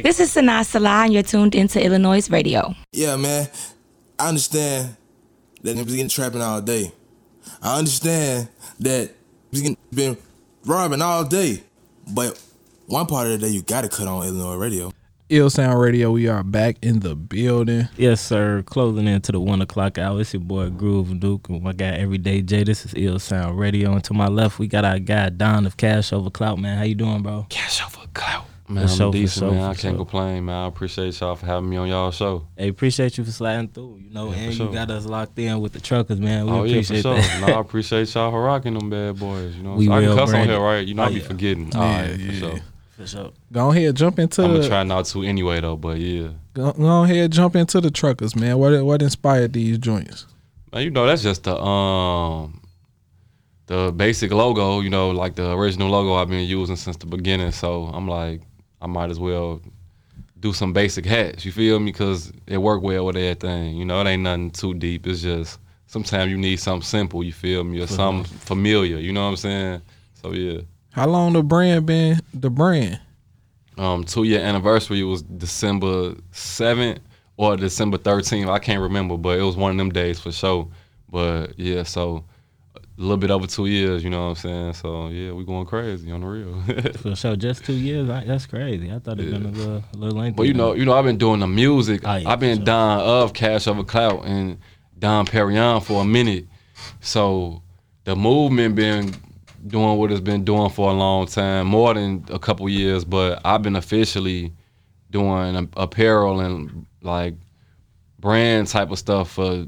This is Sanaa Salah, and you're tuned into iLLANOiZE Radio. Yeah, man. I understand that niggas getting trapping all day. I understand that niggas been robbing all day. But one part of the day you gotta cut on iLLANOiZE Radio. Ill Sound Radio, we are back in the building. Yes, sir. Closing into the one o'clock hour. It's your boy Groove Duke and my guy Everyday J. This is Ill Sound Radio. And to my left, we got our guy Don of Cash Over Clout, man. How you doing, bro? Cash over clout. Man, For sure, I'm for decent, sure, man. I can't sure. complain, man. I appreciate y'all for having me on y'all show. Hey, appreciate you for sliding through. You know, Yeah, for and sure. you got us locked in with the truckers, man. We oh yeah, for appreciate sure. that. no, I appreciate y'all for rocking them bad boys. You know, We I can will cuss on bring here, it. right? You know, Oh, I be yeah. forgetting. Yeah, All right, yeah. for sure. For sure. Go ahead, jump into I'm gonna the try not to anyway, though. But yeah, go, go ahead, jump into the truckers, man. What what inspired these joints? man, you know that's just the um the basic logo. You know, like the original logo I've been using since the beginning. So I'm like, I might as well do some basic hats. You feel me? Because it work well with everything. You know, it ain't nothing too deep. It's just sometimes you need something simple. You feel me? Or something familiar. You know what I'm saying? So yeah. How long the brand been the brand? um, two year anniversary was December 7th or December 13th. I can't remember, but it was one of them days for sure. But yeah, so a little bit over two years, you know what I'm saying? So yeah, we going crazy on the real. For sure. Just two years. I, that's crazy. I thought it'd been a little, a little lengthy. but you know, you know, I've been doing the music. Oh, yeah, I've been sure. Don of Cash Over Clout and Don Perignon for a minute. So the movement been doing what it's been doing for a long time, more than a couple years. But I've been officially doing apparel and like brand type of stuff for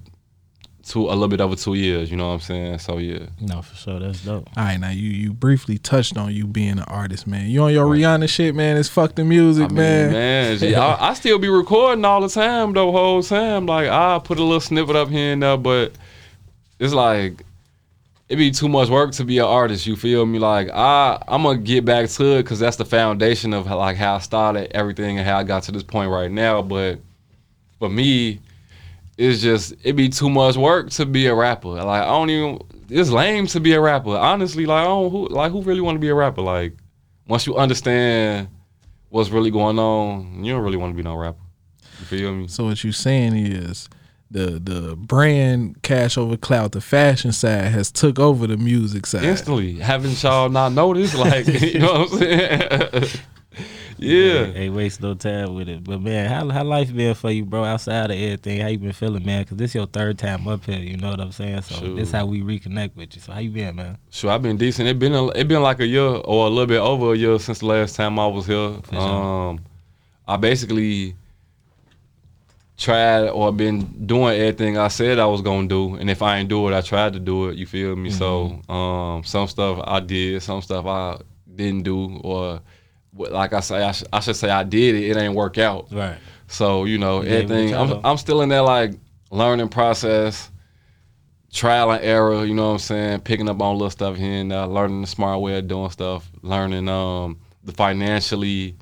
two a little bit over two years. You know what I'm saying? So yeah. No, for sure. That's dope. All right, now you you briefly touched on you being an artist, man. You on your Rihanna shit, man? It's fuck the music, I mean, man. man, gee, I, I still be recording all the time though, whole time. Like I put a little snippet up here and there, but it's like it be too much work to be an artist. You feel me? Like I, I'm gonna get back to it because that's the foundation of like how I started everything and how I got to this point right now. But for me, it's just it be too much work to be a rapper. Like I don't even. It's lame to be a rapper. Honestly, like I don't who like who really want to be a rapper. Like once you understand what's really going on, you don't really want to be no rapper. You feel me? So what you saying is the the brand cash over clout, the fashion side has took over the music side. Instantly, haven't y'all not noticed? Like, you know what I'm saying? yeah. Hey, waste no time with it. But man, how how life been for you, bro? Outside of everything, how you been feeling, man? Because this your third time up here. You know what I'm saying? So Sure. this how we reconnect with you. So how you been, man? Sure, I've been decent. It been a, it been like a year or a little bit over a year since the last time I was here. sure. Um, I basically tried or been doing everything I said I was gonna do, and if I ain't do it, I tried to do it. You feel me? So um, some stuff I did, some stuff I didn't do, or like I say, I, sh- I should say I did it. It ain't work out. Right. So you know, You gave it a everything. I'm. I'm still in that like learning process, trial and error. You know what I'm saying? Picking up on little stuff here and there, learning the smart way of doing stuff, learning um the financially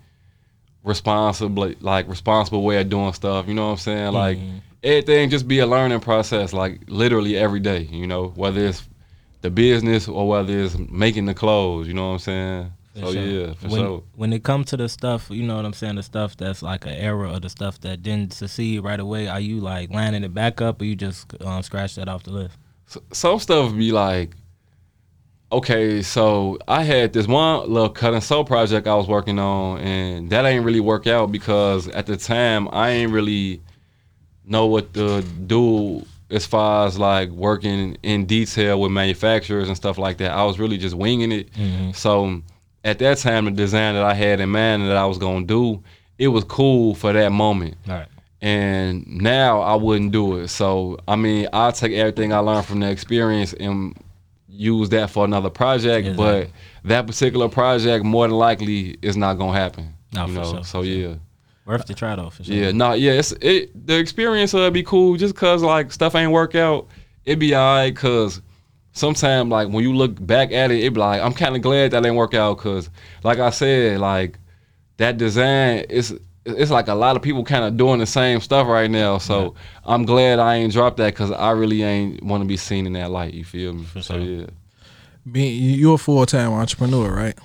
responsible like responsible way of doing stuff. You know what I'm saying? Like Mm-hmm. everything just be a learning process. Like literally every day. You know, whether it's the business or whether it's making the clothes. You know what I'm saying? For so sure. yeah, for when, sure. When it comes to the stuff, you know what I'm saying, the stuff that's like an error or the stuff that didn't succeed right away, are you like lining it back up or you just um, scratch that off the list? S- some stuff be like, okay, so I had this one little cut and sew project I was working on, and that ain't really work out because at the time I ain't really know what to do as far as like working in detail with manufacturers and stuff like that. I was really just winging it. So at that time, the design that I had in mind that I was gonna do, it was cool for that moment right. and now I wouldn't do it. So I mean, I'll take everything I learned from the experience and use that for another project. Exactly. But that particular project, more than likely, is not gonna happen. No, you for know. sure, So for sure. yeah, Worth the try though, for sure. yeah, no, yeah. It's it. The experience would be cool just cause like stuff ain't work out. it'd be alright cause sometimes like when you look back at it, it be like I'm kind of glad that didn't work out cause like I said, like that design is it's like a lot of people kind of doing the same stuff right now. So I'm glad I ain't dropped that because I really ain't want to be seen in that light. You feel me? so sure. yeah, Being you're a full time entrepreneur, right?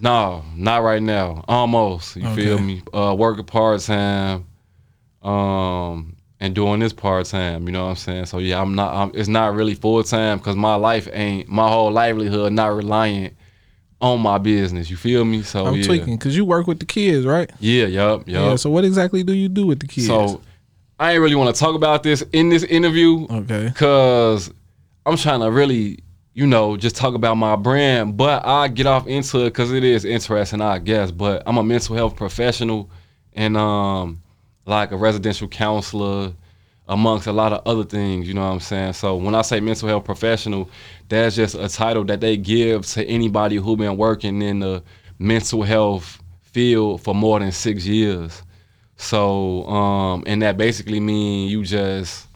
No, not right now. Almost. You feel me? Uh, working part time, um, and doing this part time. You know what I'm saying? So yeah, I'm not. I'm, it's not really full time because my life ain't my whole livelihood not reliant on my business. You feel me? So I'm yeah, tweaking because you work with the kids, right? yeah, yup, yup. Yeah. So what exactly do you do with the kids? So I ain't really want to talk about this in this interview okay. because I'm trying to really, you know, just talk about my brand. But I get off into it because it is interesting, I guess. But I'm a mental health professional and um, like a residential counselor, amongst a lot of other things. You know what I'm saying? So when I say mental health professional, that's just a title that they give to anybody who been working in the mental health field for more than six years. So, um, and that basically mean you just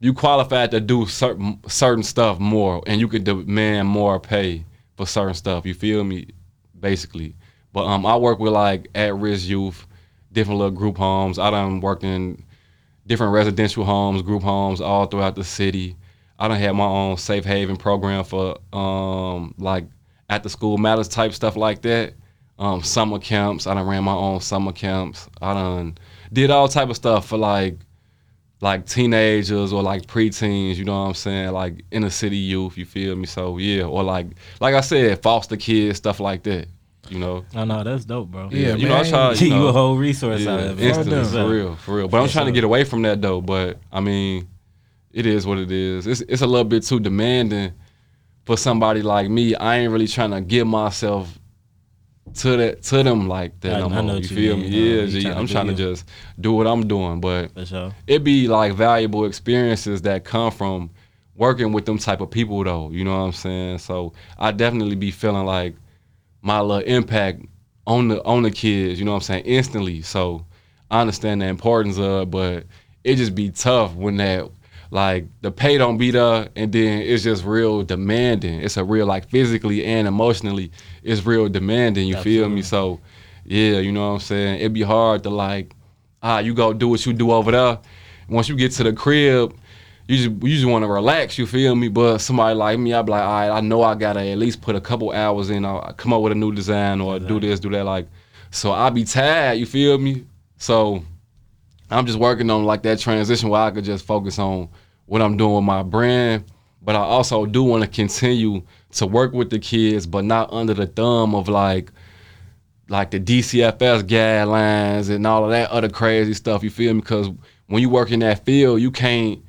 you qualified to do certain certain stuff more, and you could demand more pay for certain stuff. You feel me? Basically, but um, I work with like at risk youth, different little group homes. I done worked in different residential homes, group homes all throughout the city. I done had my own safe haven program for um like the school matters type stuff like that. Um, summer camps. I done ran my own summer camps. I done did all type of stuff for like like teenagers or like preteens, you know what I'm saying? Like inner city youth, you feel me? So yeah, or like like I said, foster kids, stuff like that. You know? Oh no, that's dope, bro. Yeah, you know, I man. try you, you know, a whole resource out yeah, of it. instantly, for real, for real. But I'm trying to get away from that though. But I mean, it is what it is. It's it's a little bit too demanding for somebody like me. I ain't really trying to give myself to that to them like that I- no I more. know You what you feel mean. me? Yeah, you G, tryna I'm trying to you. just do what I'm doing. But For sure. it be like valuable experiences that come from working with them type of people though you know what i'm saying so i definitely be feeling like my little impact on the on the kids you know what i'm saying instantly. So i understand the importance of but it just be tough when that like the pay don't be there and then it's just real demanding. It's a real like physically and emotionally it's real demanding you feel me? So yeah you know what i'm saying? It'd be hard to like ah, you go do what you do over there. Once you get to the crib, you just you just want to relax. You feel me? But somebody like me, I be like, all right, I know I gotta at least put a couple hours in. I'll come up with a new design or do this, do that. Like, so I be tired. You feel me? So I'm just working on like that transition where I could just focus on what I'm doing with my brand. But I also do want to continue to work with the kids, but not under the thumb of like like the DCFS guidelines and all of that other crazy stuff. You feel me? Because when you work in that field, you can't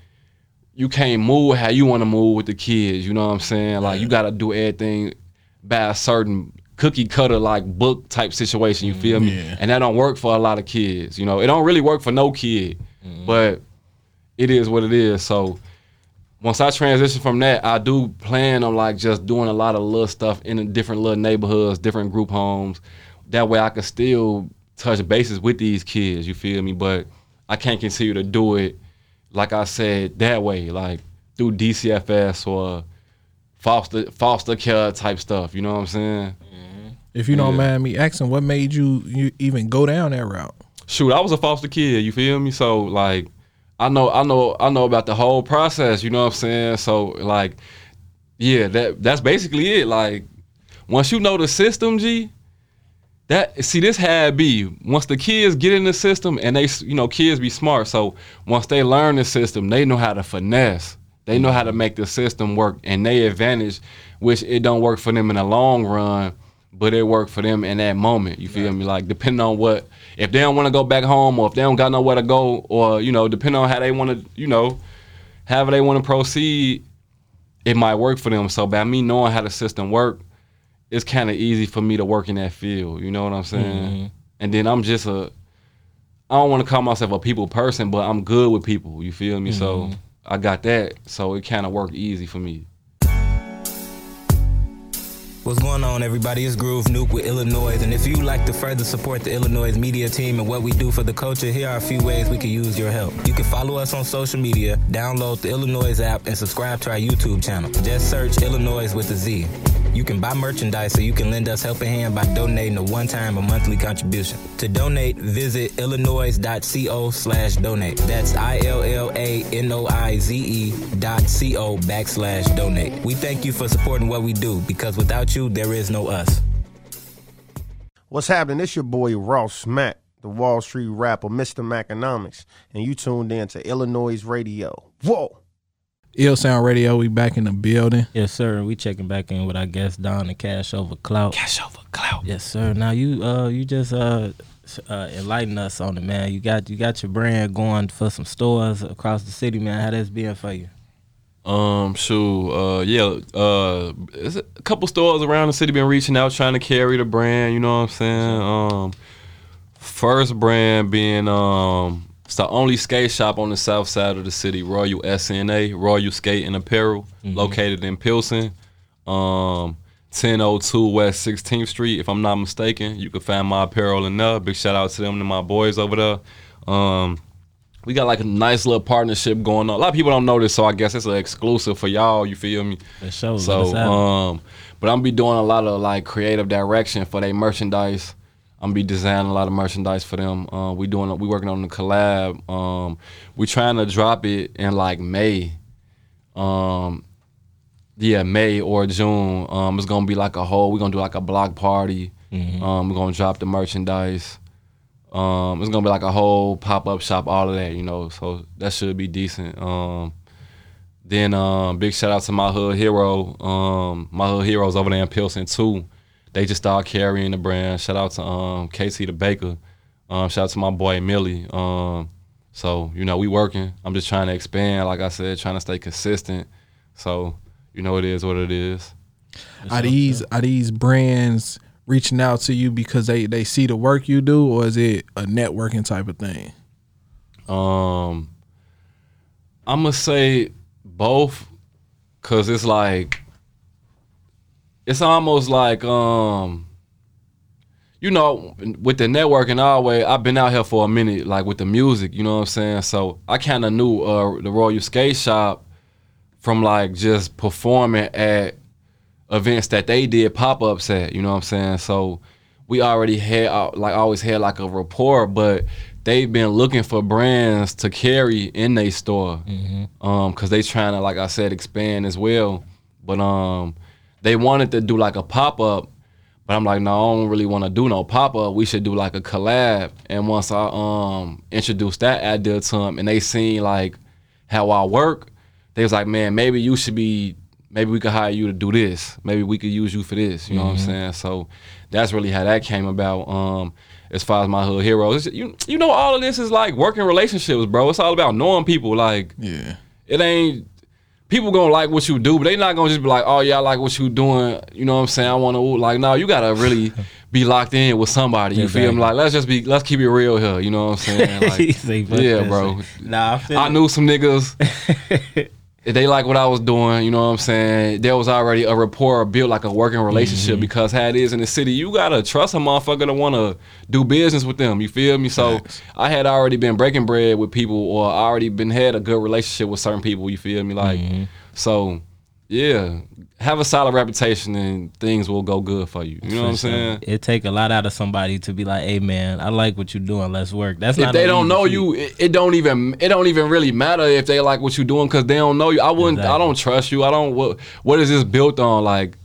you can't move how you want to move with the kids. You know what I'm saying? Like you got to do everything by a certain cookie cutter like book type situation. You feel me? Yeah. And that don't work for a lot of kids. You know, it don't really work for no kid, mm-hmm. but it is what it is. So once I transition from that, I do plan on like just doing a lot of little stuff in different little neighborhoods, different group homes. That way I can still touch bases with these kids, you feel me? But I can't continue to do it, like I said, that way, like through DCFS or foster foster care type stuff. You know what I'm saying? Mm-hmm. If you don't Yeah. mind me asking, what made you you even go down that route? shoot, I was a foster kid, you feel me? So like I know I know I know about the whole process, you know what I'm saying? So like yeah, that that's basically it. Like once you know the system, G, that see this had be once the kids get in the system and they you know kids be smart. So once they learn the system, they know how to finesse. They know how to make the system work and they advantage, which it don't work for them in the long run, but it work for them in that moment. You feel me? Like depending on what if they don't want to go back home or if they don't got nowhere to go or you know depending on how they want to you know however they want to proceed, it might work for them. So by me knowing how the system work, it's kind of easy for me to work in that field. You know what I'm saying? Mm-hmm. And then I'm just a, I don't want to call myself a people person, but I'm good with people. You feel me? So mm-hmm. I got that. So it kind of worked easy for me. What's going on, everybody? It's Groove Nuke with iLLANOiZE. And if you'd like to further support the iLLANOiZE media team and what we do for the culture, here are a few ways we could use your help. You can follow us on social media, download the iLLANOiZE app, and subscribe to our YouTube channel. Just search iLLANOiZE with a Z. You can buy merchandise so you can lend us helping hand by donating a one-time or monthly contribution. To donate, visit illanoize.co slash donate. That's I-L-L-A-N-O-I-Z-E dot C-O backslash donate. We thank you for supporting what we do because without you, there is no us. What's happening? It's your boy Ross Mack, the Wall Street rapper, Mr. Maconomics, and you tuned in to iLLANOiZE Radio. Whoa! Ill Sound Radio, we back in the building. Yes, sir. We checking back in with our guest Don and Cash Over Clout. Cash over clout. Yes, sir. Now you uh you just uh, uh enlighten us on it, man. You got you got your brand going for some stores across the city, man. How that's been for you? Um, shoot, uh, yeah, uh, a couple stores around the city been reaching out trying to carry the brand. You know what I'm saying? Um, first brand being um, it's the only skate shop on the south side of the city, Royal SNA, Royal Skate and Apparel, located in Pilsen. Um, 1002 West 16th Street, if I'm not mistaken. You can find my apparel in there. Big shout out to them and my boys over there. Um, we got like a nice little partnership going on. A lot of people don't know this, so I guess it's an exclusive for y'all. You feel me? For sure. So, it. um, but I'm be doing a lot of like creative direction for their merchandise. I'm be designing a lot of merchandise for them. Uh, we doing we working on the collab. Um, we trying to drop it in like May. Um, yeah, May or June. Um, it's gonna be like a whole. We're gonna do like a block party. Um, we're gonna drop the merchandise. Um, it's gonna be like a whole pop up shop, all of that, you know. So that should be decent. Um, then um, big shout out to my hood hero, um, my hood heroes over there in Pilsen too. They just started carrying the brand. Shout out to um, KC the Baker. Um, shout out to my boy Millie. Um, so you know we working. I'm just trying to expand. Like I said, trying to stay consistent. So you know it is what it is. Are these are these brands reaching out to you because they they see the work you do, or is it a networking type of thing? Um, I'm gonna say both, cause it's like it's almost like um, you know, with the networking always. I've been out here for a minute, like with the music. You know what I'm saying? So I kind of knew uh the Royal Skate Shop from like just performing at events that they did pop ups at. You know what I'm saying? So we already had uh, like always had like a rapport, but they've been looking for brands to carry in their store, um, cause they trying to like I said expand as well. But um, they wanted to do like a pop up. But I'm like, no, I don't really want to do no pop up. We should do like a collab. And once I um introduced that idea to them, and they seen like how I work, they was like, man, maybe you should be, maybe we could hire you to do this. Maybe we could use you for this. You know what I'm saying? So that's really how that came about. Um, as far as my hood heroes, It's- you you know, all of this is like working relationships, bro. It's all about knowing people. Like Yeah. it ain't people gonna like what you do, but they not gonna just be like, oh yeah, I like what you doing. You know what I'm saying? I want to like, no, you gotta really be locked in with somebody. You feel me? Like let's just be let's keep it real here. You know what I'm saying? Like, He say, "Fuck yeah, bro. Nah, I feel I knew some niggas. if they like what I was doing, you know what I'm saying? There was already a rapport built, like a working relationship. Mm-hmm. Because how it is in the city, you gotta trust a motherfucker to want to do business with them. You feel me? So I had already been breaking bread with people, or I already been had a good relationship with certain people. You feel me? Like Mm-hmm. so. Yeah, have a solid reputation and things will go good for you. You know what I'm saying? It take a lot out of somebody to be like, "Hey, man, I like what you're doing. Let's work." That's if not they don't know feat. you, it, it don't even it don't even really matter if they like what you're doing because they don't know you. I wouldn't. I don't trust you. I don't. What What is this built on? Like,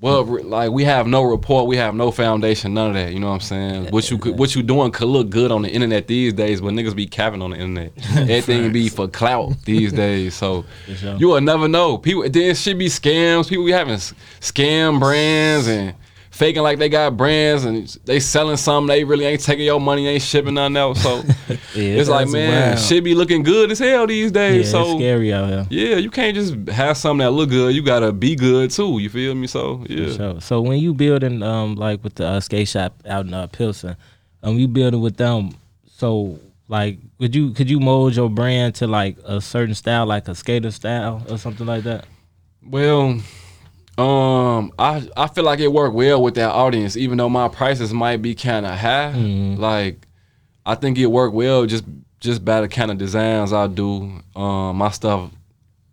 well, like we have no report, We have no foundation. None of that. You know what I'm saying? What you could, what you doing could look good on the internet these days, but niggas be capping on the internet. Everything be for clout these days. So you will never know. People then shit be scams. People be having scam brands and faking like they got brands and they selling something they really ain't taking your money, ain't shipping nothing else. So Yeah, it's like man, wild. shit be looking good as hell these yeah, days. it's so scary out here. yeah, you can't just have something that look good. You gotta be good too. You feel me? So yeah. So, so when you building um like with the uh, skate shop out in uh, Pilsen, um you building with them, so like could you could you mold your brand to like a certain style, like a skater style or something like that? Well, um, I I feel like it worked well with that audience, even though my prices might be kind of high. Like, I think it worked well just just by the kind of designs I do. Um, my stuff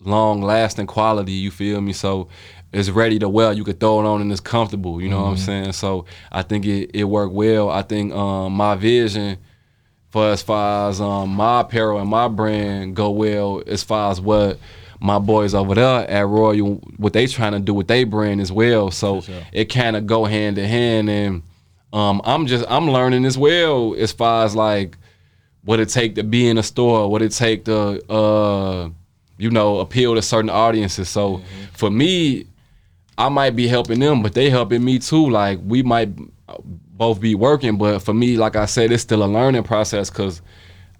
long lasting quality. You feel me? So it's ready to wear. You could throw it on and it's comfortable. You know what I'm saying? So I think it it worked well. I think um my vision for as far as um, my apparel and my brand go well as far as what my boys over there at Royal what they trying to do with their brand as well. So it kind of go hand in hand and Um, I'm just I'm learning as well as far as like what it take to be in a store, what it take to uh, you know appeal to certain audiences. So for me, I might be helping them, but they helping me too. Like we might both be working, but for me, like I said, it's still a learning process because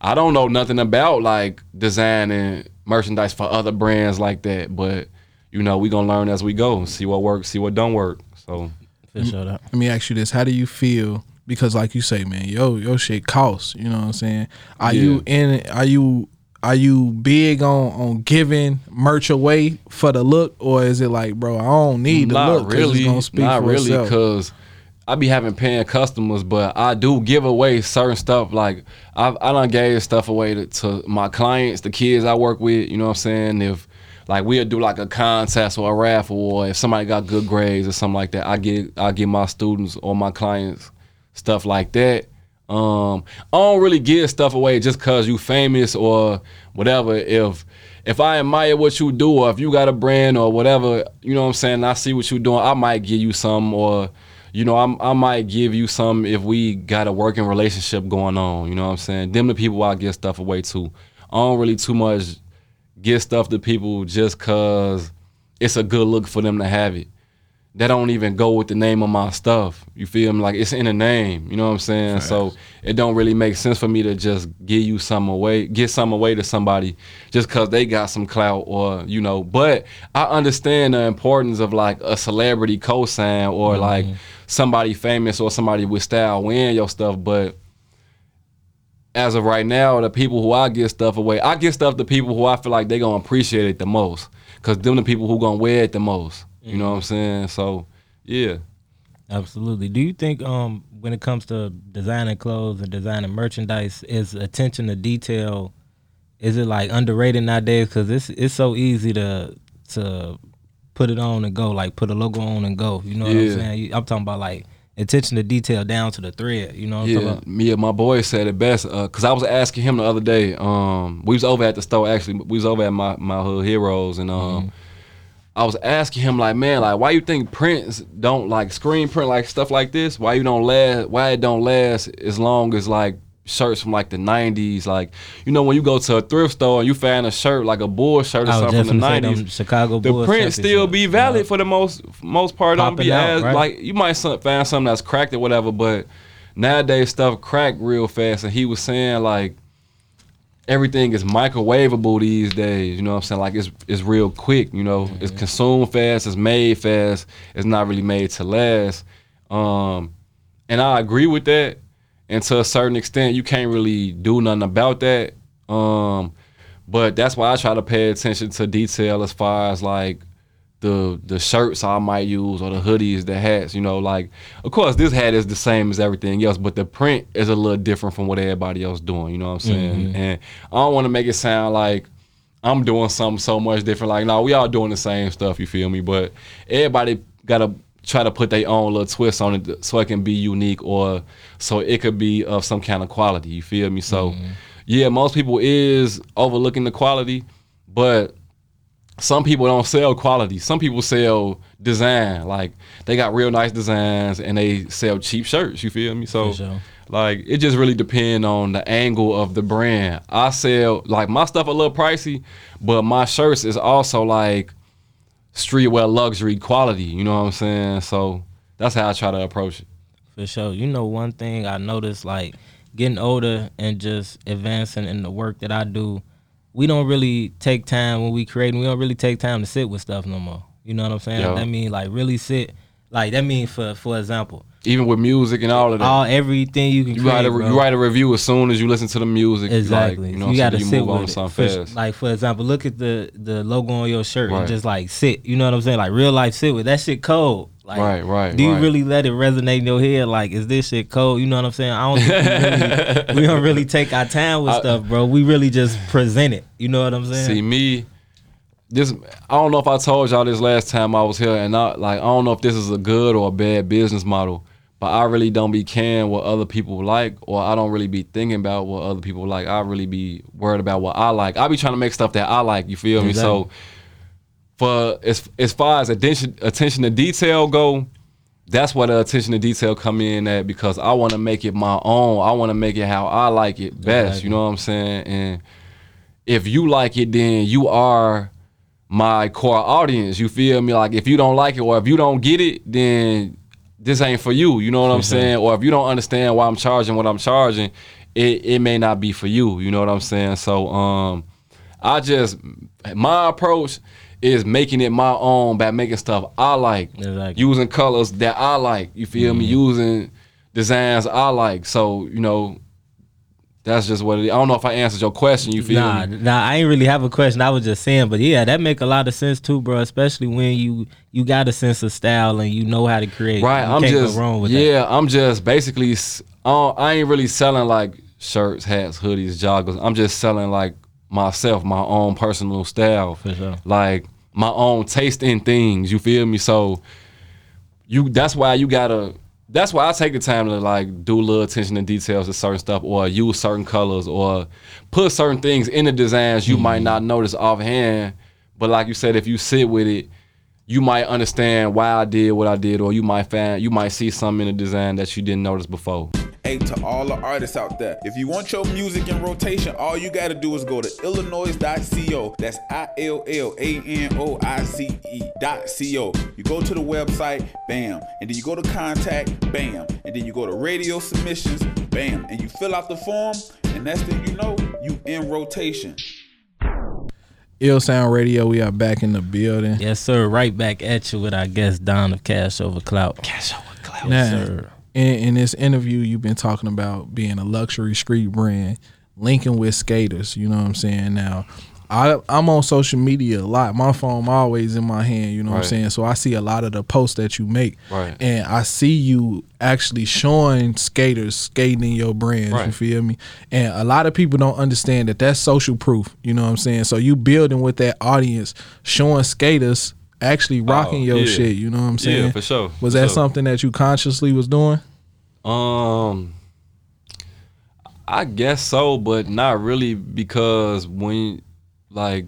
I don't know nothing about like designing merchandise for other brands like that. But you know, we gonna learn as we go, see what works, see what don't work. So For mm, sure. That. Let me ask you this: How do you feel? Because, like you say, man, yo, your shit costs. You know what I'm saying? Are you in? Are you are you big on on giving merch away for the look, or is it like, bro, I don't need the look? not look? 'cause really, it's gonna speak not for really, itself. because I be having paying customers, but I do give away certain stuff. Like I, I done gave stuff away to, to my clients, the kids I work with. You know what I'm saying? If like we'll do like a contest or a raffle, or if somebody got good grades or something like that, I get I give my students or my clients stuff like that. Um, I don't really give stuff away just cause you famous or whatever. If if I admire what you do or if you got a brand or whatever, you know what I'm saying, I see what you doing, I might give you some or you know, I'm, I might give you some if we got a working relationship going on. You know what I'm saying? Them the people I give stuff away to. I don't really too much give stuff to people just cause it's a good look for them to have it. That don't even go with the name of my stuff. You feel me? Like it's in the name. You know what I'm saying? So it don't really make sense for me to just give you some away, get some away to somebody just cause they got some clout or you know. But I understand the importance of like a celebrity cosign or mm-hmm. like somebody famous or somebody with style wearing your stuff. But as of right now, the people who I give stuff away, I give stuff to people who I feel like they gonna appreciate it the most. Cause them the people who gonna wear it the most. You know what I'm saying? So yeah. Absolutely. Do you think um when it comes to designing clothes and designing merchandise, is attention to detail is it like underrated nowadays? Because it's it's so easy to to put it on and go, like put a logo on and go. You know what I'm Yeah. saying? I'm talking about like attention to detail down to the thread. You know what I'm talking Yeah, and my boy said it best. Uh, Cause I was asking him the other day. Um, we was over at the store actually. We was over at my my hood heroes, and um, I was asking him like, man, like why you think prints don't like screen print like stuff like this? Why you don't last? Why it don't last as long as like shirts from like the '90s? Like you know when you go to a thrift store and you find a shirt like a bull shirt or I something from the '90s Chicago the Bulls print still be valid know? for the most most part. Don't Popping be out, as right? like you might find something that's cracked or whatever, but nowadays stuff crack real fast. And he was saying like everything is microwavable these days. You know what I'm saying? Like it's it's real quick. You know, it's consumed fast. It's made fast. It's not really made to last. Um, and I agree with that. And to a certain extent, you can't really do nothing about that. Um, but that's why I try to pay attention to detail as far as like the the shirts I might use or the hoodies, the hats. You know, like of course this hat is the same as everything else, but the print is a little different from what everybody else doing. You know what I'm saying? Mm-hmm. And I don't want to make it sound like I'm doing something so much different. Like, no, we all doing the same stuff. You feel me? But everybody gotta try to put their own little twist on it so it can be unique or so it could be of some kind of quality. You feel me? So, mm-hmm. yeah, most people is overlooking the quality, but some people don't sell quality. Some people sell design. Like they got real nice designs and they sell cheap shirts. You feel me? So sure. like it just really depend on the angle of the brand. I sell like my stuff a little pricey, but my shirts is also like streetwear luxury quality. You know what I'm saying? So that's how I try to approach it. For sure. You know, one thing I noticed, like getting older and just advancing in the work that I do, we don't really take time when we create. And we don't really take time to sit with stuff no more. You know what I'm saying? Yeah. That mean like really sit. Like that mean for for example, Even with music and all of that. all everything you can you create. write a bro. you write a review as soon as you listen to the music. like, Exactly. you know, you what I'm got to saying? sit move on with to it. something For- fast. like for example, look at the the logo on your shirt Right. and just like sit. You know what I'm saying? Like real life sit with that shit cold. Like, Right, right, Do you right. really let it resonate in your head? Like, is this shit cold? You know what I'm saying? I don't think we, really, we don't really take our time with I- stuff, bro. We really just present it. You know what I'm saying? See me, this I don't know if I told y'all this last time I was here, and I like I don't know if this is a good or a bad business model, but I really don't be caring what other people like, or I don't really be thinking about what other people like. I really be worried about what I like. I be trying to make stuff that I like. You feel me? So, for as as far as attention attention to detail go, that's where the attention to detail come in at because I want to make it my own. I want to make it how I like it best. Exactly. You know what I'm saying? And if you like it, then you are my core audience. You feel me? Like if you don't like it or if you don't get it, then this ain't for you. You know what I'm saying? Or if you don't understand why I'm charging what I'm charging, it, it may not be for you. You know what I'm saying? So um I just my approach is making it my own by making stuff I like. Exactly. Using colors that I like. You feel me? Mm-hmm. Using designs I like. So, you know, that's just what it is. I don't know if I answered your question. You feel Nah, me? nah, I ain't really have a question. I was just saying, but yeah, that make a lot of sense too, bro. Especially when you you got a sense of style and you know how to create. Right. You I'm just wrong with yeah. that. I'm just basically. I, I ain't really selling like shirts, hats, hoodies, joggers. I'm just selling like myself, my own personal style, For sure. like my own taste in things. You feel me? So you. That's why you gotta. That's why I take the time to like do a little attention to details to certain stuff, or use certain colors, or put certain things in the designs you might mm-hmm. not notice offhand. But like you said, if you sit with it, you might understand why I did what I did, or you might find you might see something in the design that you didn't notice before. Hey, to all the artists out there, if you want your music in rotation, all you gotta do is go to illanoize.co. That's I L L A N O I C E dot co. You go to the website, bam, and then you go to contact, bam, and then you go to radio submissions, bam, and you fill out the form, and next thing you know, you in rotation. Ill Sound Radio, we are back in the building. Yes, sir. Right back at you with our guest Don of Cash Over Clout. Cash Over Clout. Now, Yes, sir. In, in this interview, you've been talking about being a luxury street brand, linking with skaters. You know what I'm saying? Now, I, I'm on social media a lot. My phone always in my hand. You know what I'm saying? So I see a lot of the posts that you make, Right. and I see you actually showing skaters skating in your brands. You feel me? And a lot of people don't understand that that's social proof. You know what I'm saying? So you building with that audience, showing skaters actually rocking your Oh, yeah. shit. You know what I'm saying? Yeah, for sure. Was for that sure. something that you consciously was doing? Um, I guess so, but not really because when, like,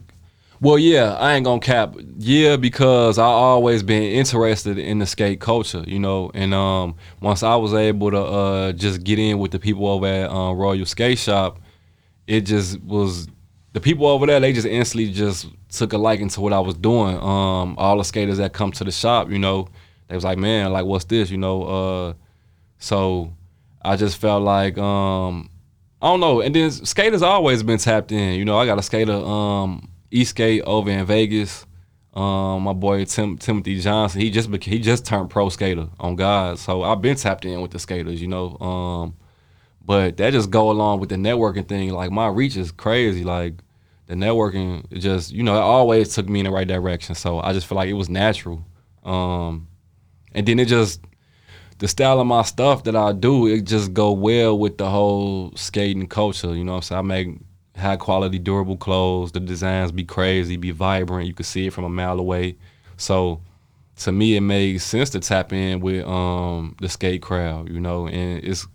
well, yeah, I ain't gonna cap. Yeah, because I always been interested in the skate culture, you know, and um, once I was able to uh just get in with the people over at uh, Royal Skate Shop, it just was the people over there. They just instantly just took a liking to what I was doing. Um, all the skaters that come to the shop, you know, they was like, man, like, what's this, you know, uh. So I just felt like um I don't know. And then skaters always been tapped in. You know, I got a skater um East Skate over in Vegas. Um, my boy Tim Timothy Johnson, he just he just turned pro skater on God. So I've been tapped in with the skaters, you know. Um, but that just go along with the networking thing. Like my reach is crazy. Like the networking just you know it always took me in the right direction. So I just feel like it was natural. Um, and then it just the style of my stuff that I do, it just go well with the whole skating culture. You know what I'm saying? I make high quality, durable clothes. The designs be crazy, be vibrant. You can see it from a mile away. So to me, it made sense to tap in with um, the skate crowd. You know, and it's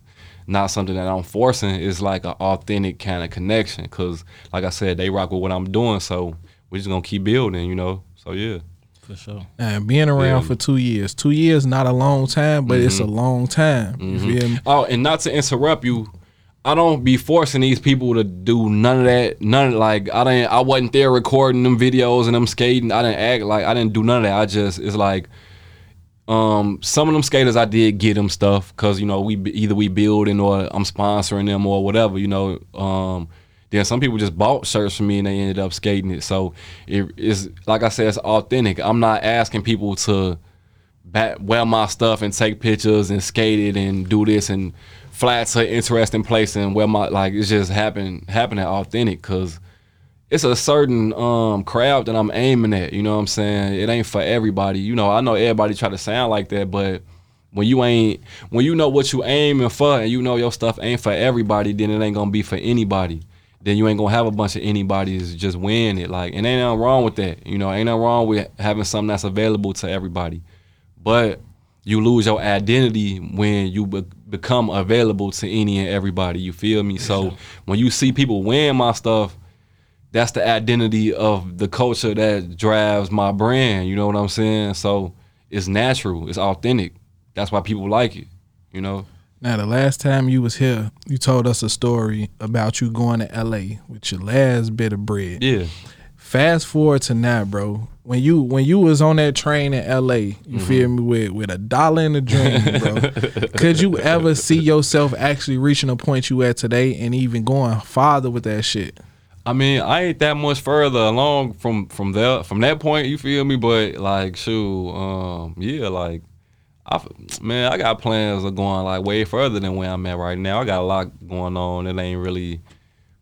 not something that I'm forcing. It's like an authentic kind of connection. Cause like I said, they rock with what I'm doing. So we're just gonna keep building. You know. So yeah. For sure. And being around Yeah. for two years, two years not a long time, but it's a mm-hmm. long time. You mm-hmm. feel me? Oh, and not to interrupt you, I don't be forcing these people to do none of that. None of like I didn't. I wasn't there recording them videos and them skating. I didn't act like I didn't do none of that. I just it's like, um, some of them skaters I did get them stuff because you know we either we building or I'm sponsoring them or whatever. You know, um. Then some people just bought shirts from me and they ended up skating it. So it is like I said, it's authentic. I'm not asking people to back, wear my stuff and take pictures and skate it and do this and fly to an interesting place and wear my like it's just happen happening authentic because it's a certain um crowd that I'm aiming at. You know what I'm saying? It ain't for everybody. You know, I know everybody try to sound like that, but when you ain't when you know what you aiming for and you know your stuff ain't for everybody, then it ain't gonna be for anybody. Then you ain't gonna have a bunch of anybody's just win it. Like, and ain't nothing wrong with that. You know, ain't nothing wrong with having something that's available to everybody. But you lose your identity when you be- become available to any and everybody. You feel me? So when you see people wearing my stuff, that's the identity of the culture that drives my brand. You know what I'm saying? So it's natural, it's authentic. that's why people like it. You know. Now, the last time you was here, you told us a story about you going to LA with your last bit of bread. Yeah. Fast forward to now, bro. When you when you was on that train in LA, you Mm-hmm. feel me, with with a dollar in the dream, bro. Could you ever see yourself actually reaching a point you at today and even going farther with that shit? I mean, I ain't that much further along from from there from that point. You feel me? But like, shoot, um, yeah, like, I man, I got plans of going like way further than where I'm at right now. I got a lot going on. It ain't really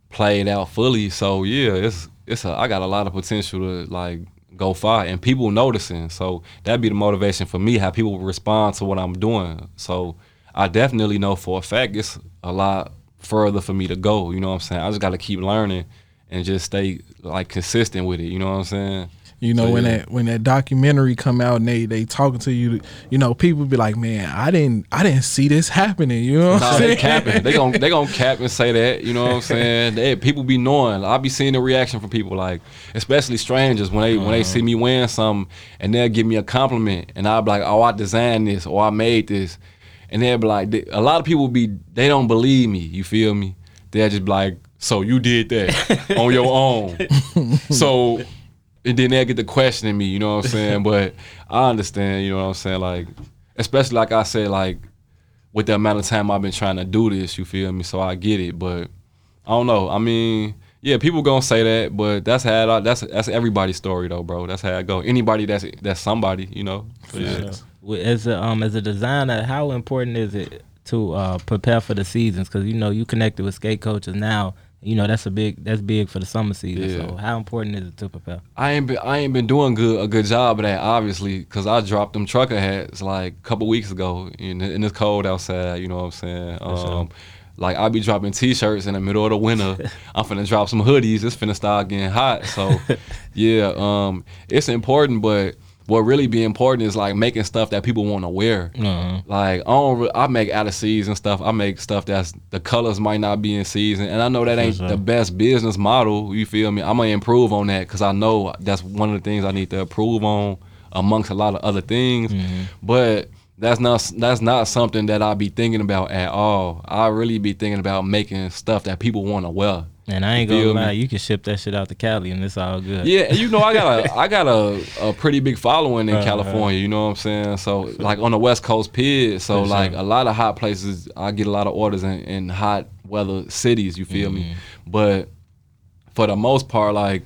played out fully. So yeah, it's it's a, I got a lot of potential to like go far and people noticing. So that'd be the motivation for me. How people respond to what I'm doing. So I definitely know for a fact it's a lot further for me to go. You know what I'm saying? I just got to keep learning and just stay like consistent with it. You know what I'm saying? You know, So, when yeah. that when that documentary come out and they they talking to you, you know, people be like, "Man, I didn't I didn't see this happening." You know what Nah, I'm they saying? capping. They gon' they gon' cap and say that. You know what I'm saying? They, people be knowing. I be seeing the reaction from people, like especially strangers when they when they see me uh-huh. wearing something and they'll give me a compliment and I'll be like, oh, I designed this or I made this, and they'll be like, a lot of people be they don't believe me. You feel me? They'll just be like, so you did that on your own. so and then they'll get to questioning me, you know what I'm saying? but I understand, you know what I'm saying? Like, especially like I said, like with the amount of time I've been trying to do this, you feel me? So I get it, but I don't know. I mean, yeah, people gonna say that, but that's how it, that's that's everybody's story though, bro. That's how I go. Anybody that's that's somebody, you know. Yeah. Well, As a um as a designer, how important is it to uh, prepare for the seasons? Because you know you connected with skate coaches now. You know that's a big that's big for the summer season. Yeah. So how important is it to prepare? I ain't been I ain't been doing good a good job of that obviously because I dropped them trucker hats like a couple weeks ago and, and it's cold outside. You know what I'm saying? Um, like I be dropping t-shirts in the middle of the winter. I'm finna drop some hoodies. It's finna start getting hot. So yeah, um, it's important, but what really be important is like making stuff that people want to wear. Uh-huh. Like I don't, re- I make out of season stuff. I make stuff that's the colors might not be in season, and I know that ain't the best business model. You feel me? I'm gonna improve on that because I know that's one of the things I need to improve on amongst a lot of other things. Mm-hmm. But that's not that's not something that I be thinking about at all. I really be thinking about making stuff that people want to wear. And I ain't gonna feel lie, you can ship that shit out to Cali and it's all good. Yeah, and you know I got a I got a, a pretty big following in uh-huh. California. You know what I'm saying? So like on the West Coast PID, so like sure. a lot of hot places, I get a lot of orders in, in hot weather cities. You feel me? Mm-hmm. But for the most part, like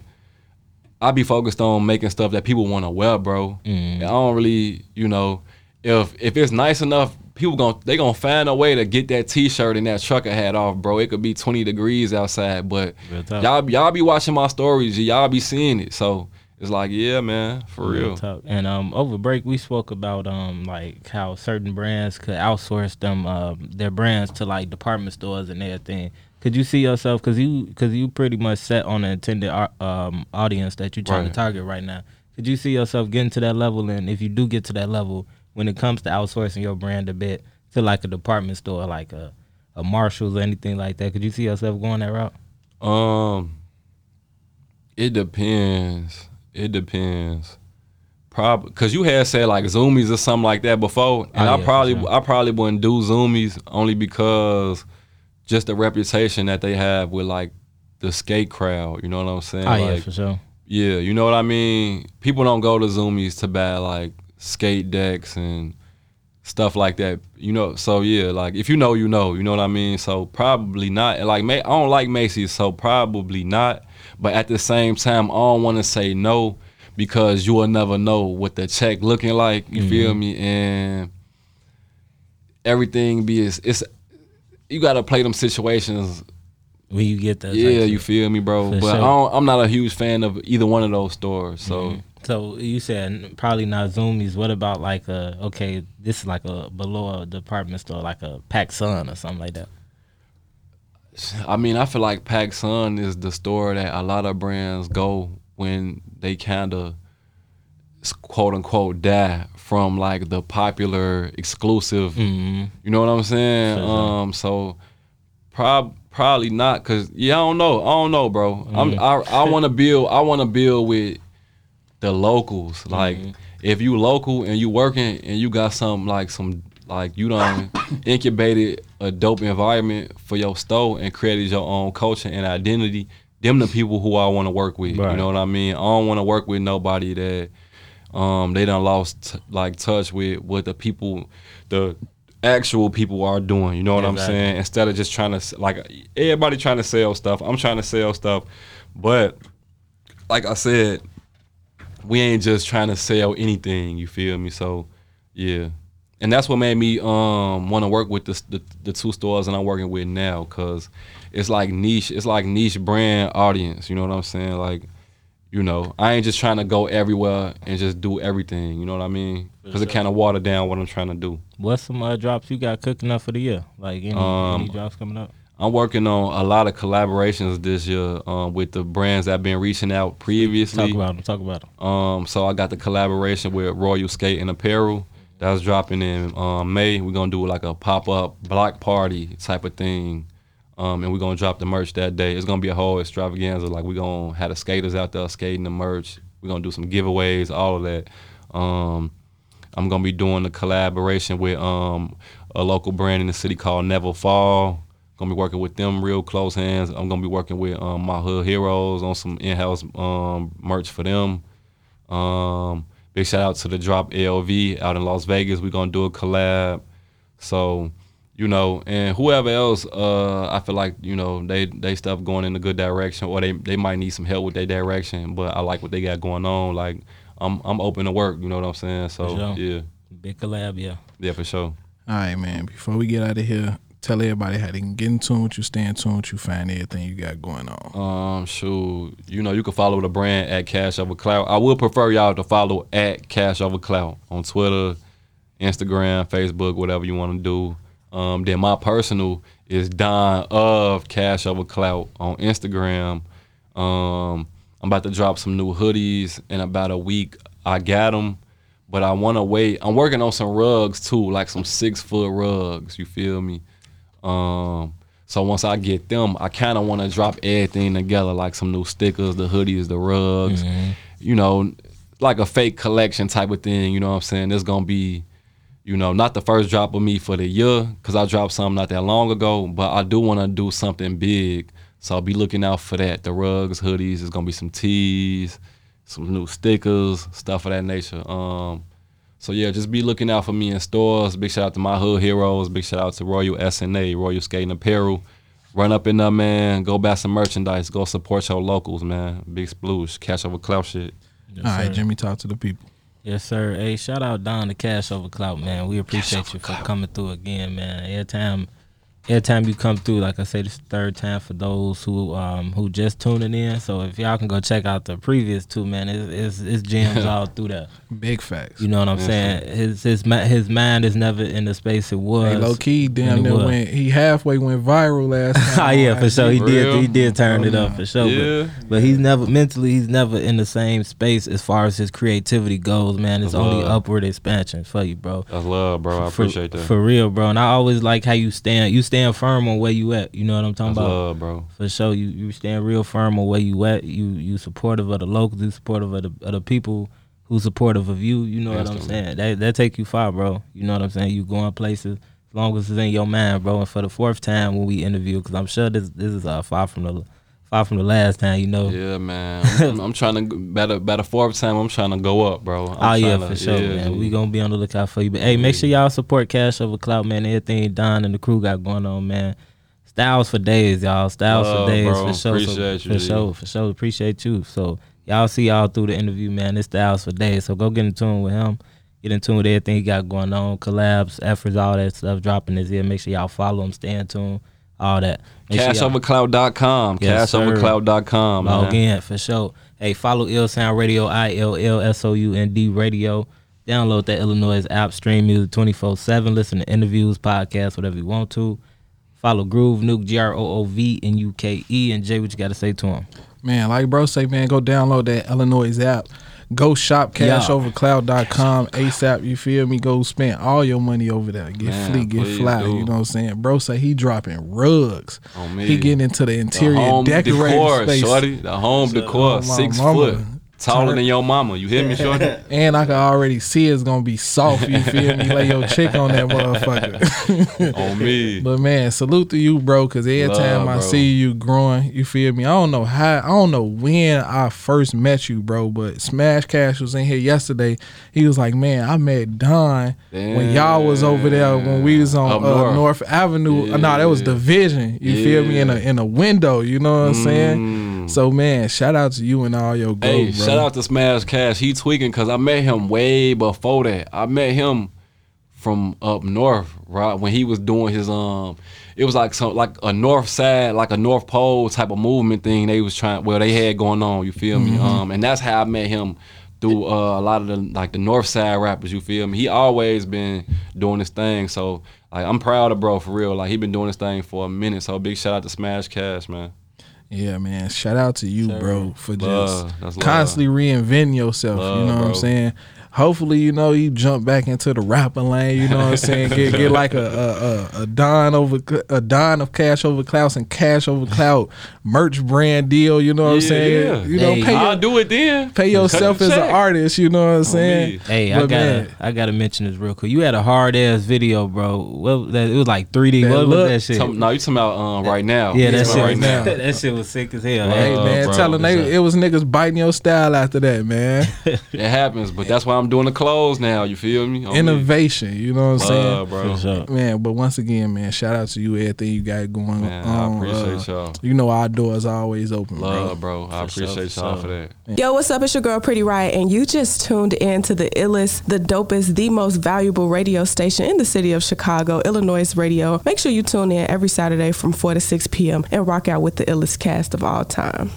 I be focused on making stuff that people want to wear, bro. And I don't really, you know, if if it's nice enough, people gon' they gonna find a way to get that T-shirt and that trucker hat off, bro. It could be 20 degrees outside, but y'all y'all be watching my stories, y'all be seeing it. So it's like, yeah, man, for real. Talk. And um, over break, we spoke about um, like how certain brands could outsource them um, their brands to like department stores and everything. Could you see yourself? Cause you, cause you pretty much set on the intended um, audience that you're trying Right. to target right now. Could you see yourself getting to that level? And if you do get to that level, when it comes to outsourcing your brand a bit to like a department store, like a a Marshalls or anything like that, could you see yourself going that route? Um, it depends. It depends. Probably because you had said like Zumiez or something like that before, and Oh, I probably sure. I probably wouldn't do Zumiez only because just the reputation that they have with like the skate crowd. You know what I'm saying? Oh yeah, for sure. yeah, you know what I mean. People don't go to Zumiez to buy like skate decks and stuff like that. You know, so yeah, like if you know, you know. You know what I mean. So probably not. Like I don't like Macy's, so probably not. But at the same time, I don't want to say no because you will never know what the check looking like. You feel mm-hmm. me? And everything be is it's you gotta play them situations When you get that, yeah, you feel me, bro. For but sure. I don't, I'm not a huge fan of either one of those stores. So mm-hmm. So you said probably not Zumiez. What about like a okay? This is like a below a department store, like a PacSun or something like that. I mean, I feel like PacSun is the store that a lot of brands go when they kind of quote unquote die from like the popular exclusive. Mm-hmm. You know what I'm saying? Sure. Um, so prob probably not, cause yeah, I don't know. I don't know, bro. I'm I I want to build. I want to build with the locals. Like if you local and you working and you got some like some Like you done incubated a dope environment for your store and created your own culture and identity. Them the people who I want to work with. You know what I mean? I don't want to work with nobody that um they done lost like touch with what the people the actual people are doing. You know what I'm saying? Instead of just trying to like everybody trying to sell stuff. I'm trying to sell stuff, but like I said, we ain't just trying to sell anything. You feel me? So yeah, and that's what made me um want to work with the, the the two stores that I'm working with now, cause it's like niche. It's like niche brand audience. You know what I'm saying? Like. You know, I ain't just trying to go everywhere and just do everything. You know what I mean? Because it kind of watered down what I'm trying to do. What's some uh, drops you got cooking up for the year? Like any, Um, any drops coming up? I'm working on a lot of collaborations this year um, with the brands that I've been reaching out previously. Talk about them. Talk about them. Um, so I got the collaboration with Royal Skate and Apparel. That's dropping in um, May. We're gonna do like a pop up block party type of thing. Um, and we're gonna drop the merch that day. It's gonna be a whole extravaganza. Like we're gonna have the skaters out there skating the merch. We're gonna do some giveaways, all of that. Um, I'm gonna be doing a collaboration with um, a local brand in the city called Never Fall. Gonna be working with them real close hands. I'm gonna be working with um, my hood heroes on some in-house um, merch for them. Um, big shout out to the Drop LV out in Las Vegas. We're gonna do a collab. So, you know, and whoever else, uh, I feel like you know they they stuff going in a good direction, or they they might need some help with their direction. But I like what they got going on. Like I'm I'm open to work. You know what I'm saying? So sure. yeah, Big collab, yeah. yeah for sure. All right, man. Before we get out of here, tell everybody how they can get in tune with you, stay in tune with you, find everything you got going on. Um, shoot, you know, you can follow the brand at Cash Over Clout. I would prefer y'all to follow at Cash Over Clout on Twitter, Instagram, Facebook, whatever you want to do. Um, then my personal is Don of Cash Over Clout on Instagram. Um, I'm about to drop some new hoodies in about a week. I got them, but I want to wait. I'm working on some rugs too, like some six foot rugs. You feel me? Um, so once I get them, I kind of want to drop everything together, like some new stickers, the hoodies, the rugs, you know, like a fake collection type of thing. You know what I'm saying? There's gonna be, you know, not the first drop of me for the year, cause I dropped something not that long ago, but I do want to do something big. So I'll be looking out for that. The rugs, hoodies. There's gonna be some tees, some new stickers, stuff of that nature. Um, so yeah, just be looking out for me in stores. Big shout out to my hood heroes. Big shout out to Royal SNA, Royal Skating Apparel. Run up in there, man. Go buy some merchandise. Go support your locals, man. Big sploosh. Cash over clout shit. All right, Jimmy, talk to the people. Yes, sir. Hey, shout out Don the Cash Over Clout, man. We appreciate you for coming through again, man. Every time, every time you come through, like I say, this the third time for those who um who just tuning in. So if y'all can go check out the previous two, man, it's it's, it's gems all through that. Big facts. You know what I'm saying? His his his mind is never in the space it was. Hey, low key, damn it near was. went. He halfway went viral last Oh time. yeah, for sure. He For did. real? He did turn it up for sure. Yeah. But, but he's never mentally. He's never in the same space as far as his creativity goes. Man, it's only upward expansion for you, bro. I love, bro. I For- appreciate that. for real, bro. And I always like how you stand. You stand firm on where you at. You know what I'm talking That's about? love, bro. For sure, you you stand real firm on where you at. You you supportive of the locals. You supportive of the, of the people who supportive of you. You know what I'm saying? That that take you far, bro. You know what I'm saying? You going places as long as it's in your mind, bro. And for the fourth time when we interview, because I'm sure this this is uh, far from the far from the last time. You know. Yeah, man. I'm, I'm trying to better better fourth time. I'm trying to go up, bro. I'm oh yeah, tryna- for sure, yeah, man. We gonna be on the lookout for you. But hey, make sure y'all support Cash Over Clout, man. Everything Don and the crew got going on, man. Styles for days, y'all. Styles Love, for days, bro. for sure. So- Appreciate you, for sure, for sure. Appreciate you. So y'all see y'all through the interview, man. It's Styles for days. So go get in tune with him. Get in tune with everything he got going on, collabs, efforts, all that stuff dropping his ear. Make sure y'all follow him, stay in tune, all that. Make sure y'all- CashOverClout.com. Yes, sir. CashOverClout.com. Log man. in for sure. Hey, follow iLLSOUND Radio, I L L S O U N D Radio. Download that iLLANOiZE app, stream music 24 7. Listen to interviews, podcasts, whatever you want to. Follow Groove Nuke, G R O O V N U K E. And Jay, what you got to say to him? Man, like bro say, man, go download that iLLANOiZE app. Go shop Yeah. cashoverclout.com ASAP. You feel me? Go spend all your money over there. Get Man, fleet, get fly. do. You know what I'm saying? Bro say he dropping rugs. On me. He getting into the The interior home decorating decor, space. shorty. The home decor, my six mama. foot, Taller Turn- than your mama. You hear me, shorty? And I can already see it's gonna be soft. You feel me? Lay your chick on that motherfucker. On me. But man, salute to you, bro. Cause every Love, time I bro. see you growing, you feel me. I don't know how, I don't know when I first met you, bro. But Smash Cash was in here yesterday. He was like, "Man, I met Don when y'all was over there when we was on uh, North. north. Avenue. Uh, nah, that was Yeah. Division. You feel me? In a in a window. You know what I'm saying? So man, shout out to you and all your growth, Hey, bro. shout out to Smash Cash. He tweaking because I met him way before that. I met him from up north, right? When he was doing his um, it was like some like a north side, like a North Pole type of movement thing. They was trying, well, they had going on. You feel me? Um, and that's how I met him through uh, a lot of the like the North Side rappers. You feel me? He always been doing this thing. So like I'm proud of bro for real. Like he been doing this thing for a minute. So big shout out to Smash Cash, man. Yeah, man. Shout out to you, bro, for just Love. Constantly reinventing yourself. you Love, know what I'm saying? Hopefully, you know, you jump back into the rapping lane. You know what I'm saying? Get get like a a, a, a don over a don of cash over clout and cash over clout merch brand deal. You know what I'm saying? yeah. You know, Hey. pay I'll your, do it then. pay yourself as an artist. You know what I'm saying? me. Hey, I gotta man, I gotta mention this real quick. You had a hard ass video, bro. What that it was like 3D. That what look- was that shit? Some- no, you talking about um, right now? yeah, You that talking shit right now. that shit was sick as hell. Hey Uh, man, bro, tell they it was niggas biting your style after that, man. It happens, but that's why I'm doing the clothes now. You feel me? On me. Innovation, you know what I'm saying? Bro. For sure. Man, but once again, man, shout out to you, everything you got going Man, on. I appreciate Uh, y'all. You know our doors are always open, Love, bro. bro. I For appreciate for y'all sure. for that. Yo, what's up? It's your girl Pretty Riot, and you just tuned in to the illest, the dopest, the most valuable radio station in the city of Chicago, iLLANOiZE Radio. Make sure you tune in every Saturday from 4 to 6 p.m. and rock out with the illest cast of all time.